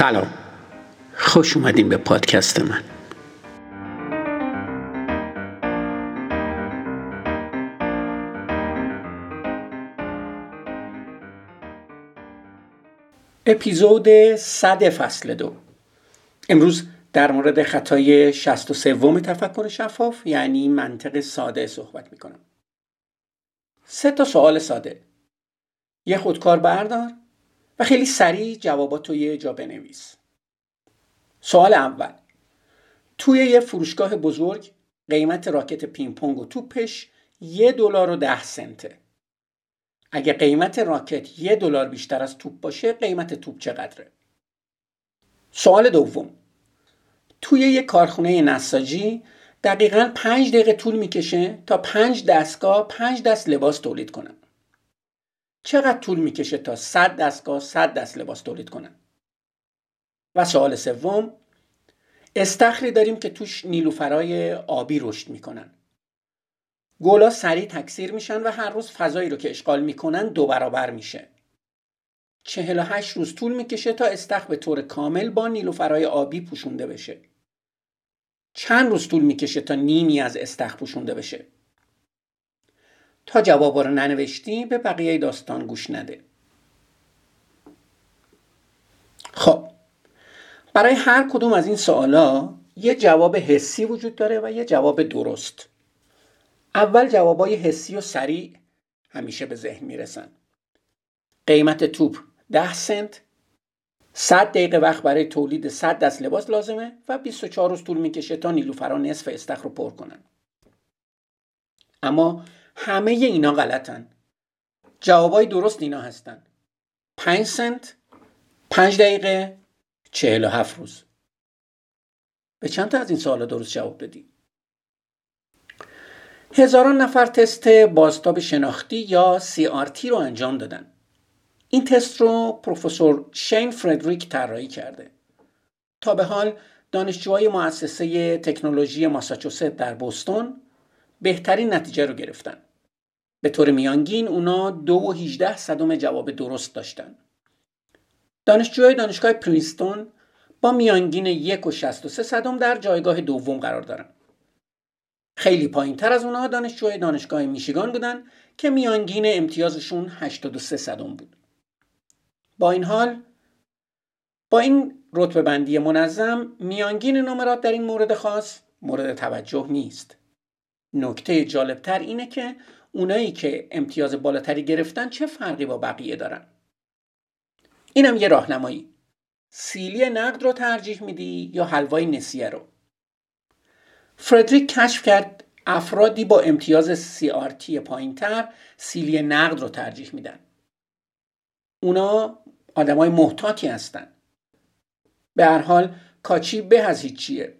سلام. خوش اومدین به پادکست من. اپیزود صد فصل دو. امروز در مورد خطای شست و سوم تفکر شفاف یعنی منطق ساده صحبت می‌کنم. سه تا سوال ساده. یه خودکار بردار و خیلی سریع جوابات رو یه جا بنویس. سوال اول. توی یه فروشگاه بزرگ قیمت راکت پینگ و توپش یه دلار و ده سنته. اگه قیمت راکت یه دلار بیشتر از توپ باشه قیمت توپ چقدره؟ سوال دوم. توی یه کارخونه نساجی دقیقا پنج دقیقه طول می‌کشه تا پنج دستگاه پنج دست لباس تولید کنن. چقدر طول می‌کشه تا صد دستگاه صد دست لباس تولید کنن؟ و سوال سوم استخری داریم که توش نیلوفرای آبی رشد می‌کنن. گلا سریع تکثیر میشن و هر روز فضایی رو که اشغال می‌کنن دو برابر میشه. 48 روز طول می‌کشه تا استخر به طور کامل با نیلوفرای آبی پوشونده بشه. چند روز طول می‌کشه تا نیمی از استخر پوشونده بشه؟ تا جوابا رو ننوشتی به بقیه داستان گوش نده. خب برای هر کدوم از این سوالا یه جواب حسی وجود داره و یه جواب درست. اول جوابای حسی و سریع همیشه به ذهن می‌رسن. قیمت توپ 10 سنت 100 دقیقه وقت برای تولید 100 دست لباس لازمه و 24 روز طول می‌کشه تا نیلوفرا نصف استخر رو پر کنن. اما همه اینا غلطن. جوابای درست اینا هستن. 5 سنت 5 دقیقه 47 روز. به چند تا از این سوالا درست جواب دادی؟ هزاران نفر تست بازتاب شناختی یا CRT رو انجام دادن. این تست رو پروفسور شین فردریک طراحی کرده. تا به حال دانشجوهای مؤسسه تکنولوژی ماساچوست در بوستون بهترین نتیجه رو گرفتن. به طور میانگین اونا دو و 18 صدم جواب درست داشتن. دانشجوهای دانشگاه پرینستون با میانگین یک و 63 صدم در جایگاه دوم قرار دارن. خیلی پایین تر از اونها دانشجوهای دانشگاه میشیگان بودن که میانگین امتیازشون 83 صدم بود. با این حال با این رتبه بندی منظم میانگین نمرات در این مورد خاص مورد توجه نیست. نکته جالبتر اینه که اونایی که امتیاز بالاتری گرفتن چه فرقی با بقیه دارن؟ اینم یه راهنمایی. سیلی نقد رو ترجیح میدی یا حلوای نسیه رو؟ فردریک کشف کرد افرادی با امتیاز CRT پایین تر سیلی نقد رو ترجیح میدن. اونا آدمای محتاطی هستن. به هر حال کاچی به از هیچیه.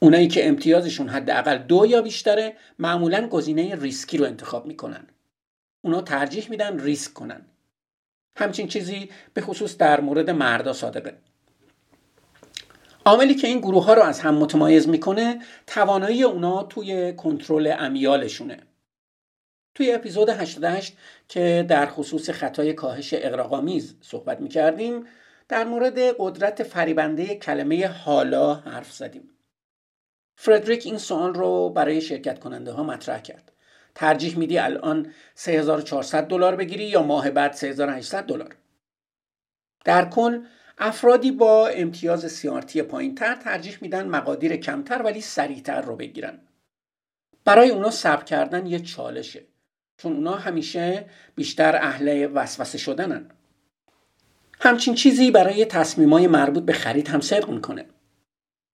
اونایی که امتیازشون حداقل دو یا بیشتره معمولا گزینه ریسکی رو انتخاب می‌کنن. اونا ترجیح میدن ریسک کنن. همچین چیزی به خصوص در مورد مردا صادقه. عاملی که این گروه ها رو از هم متمایز می‌کنه توانایی اونا توی کنترل امیالشونه. توی اپیزود 88 که در خصوص خطای کاهش اقراقامیز صحبت می‌کردیم در مورد قدرت فریبنده کلمه حالا حرف زدیم. فردریک این سوال رو برای شرکت کننده ها مطرح کرد. ترجیح میدی الان 3400 دلار بگیری یا ماه بعد 3800 دلار؟ در کل افرادی با امتیاز سیارتی پایین تر ترجیح میدن مقادیر کمتر ولی سریعتر رو بگیرن. برای اونا صبر کردن یه چالشه چون اونا همیشه بیشتر اهل وسوسه شدنن. همچین چیزی برای تصمیمای مربوط به خرید هم صدق می‌کنه.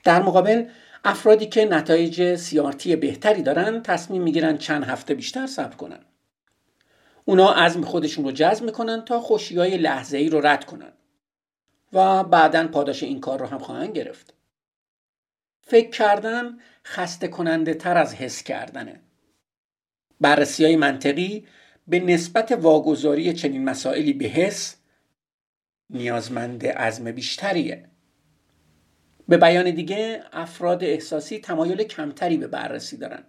در مقابل افرادی که نتایج سیارتی بهتری دارن تصمیم می‌گیرن چند هفته بیشتر صبر کنن. اونا عزم خودشون رو جذب می‌کنن تا خوشی های لحظه ای رو رد کنن. و بعدا پاداش این کار رو هم خواهند گرفت. فکر کردن خسته کننده تر از حس کردنه. بررسی های منطقی به نسبت واگذاری چنین مسائلی به حس نیازمند عزم بیشتریه. به بیان دیگه افراد احساسی تمایل کمتری به بررسی دارن.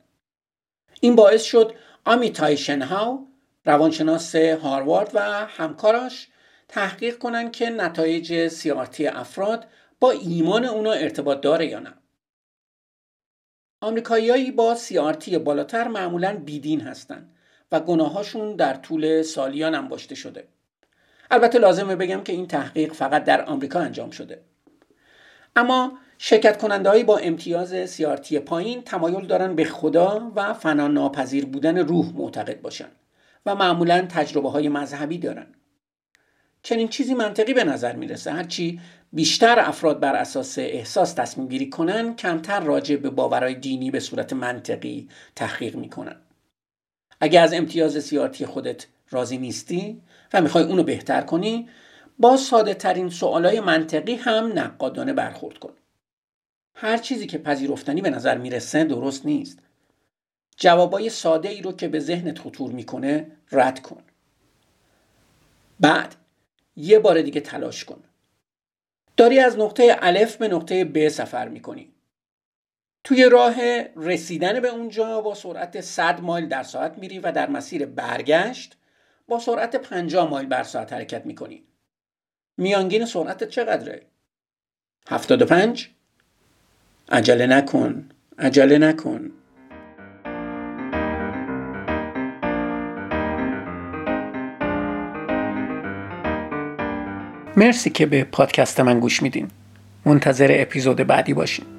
این باعث شد آمیتای شنهاو روانشناس هاروارد و همکاراش تحقیق کنن که نتایج سیارتی افراد با ایمان اونا ارتباط داره یا نه. آمریکاییایی با سیارتی بالاتر معمولا بیدین هستند و گناهاشون در طول سالیان انباشته شده. البته لازمه بگم که این تحقیق فقط در آمریکا انجام شده. اما شرکت کننده با امتیاز سیارتی پایین تمایل دارن به خدا و فنا ناپذیر بودن روح معتقد باشن و معمولا تجربه های مذهبی دارن. چنین چیزی منطقی به نظر می‌رسه. هرچی بیشتر افراد بر اساس احساس تصمیم گیری کنن کمتر راجع به باورهای دینی به صورت منطقی تحقیق می‌کنن. اگر از امتیاز سیارتی خودت راضی نیستی و می‌خوای اونو بهتر کنی با ساده ترین سوالای منطقی هم نقادانه برخورد کن. هر چیزی که پذیرفتنی به نظر می‌رسه درست نیست. جوابای ساده ای رو که به ذهنت خطور می‌کنه رد کن. بعد یه بار دیگه تلاش کن. داری از نقطه الف به نقطه ب سفر می‌کنی. توی راه رسیدن به اونجا با سرعت 100 مایل در ساعت میری و در مسیر برگشت با سرعت 50 مایل بر ساعت حرکت می‌کنی. میانگین سرعت چقدره؟ 75 عجله نکن عجله نکن. مرسی که به پادکست من گوش میدین. منتظر اپیزود بعدی باشین.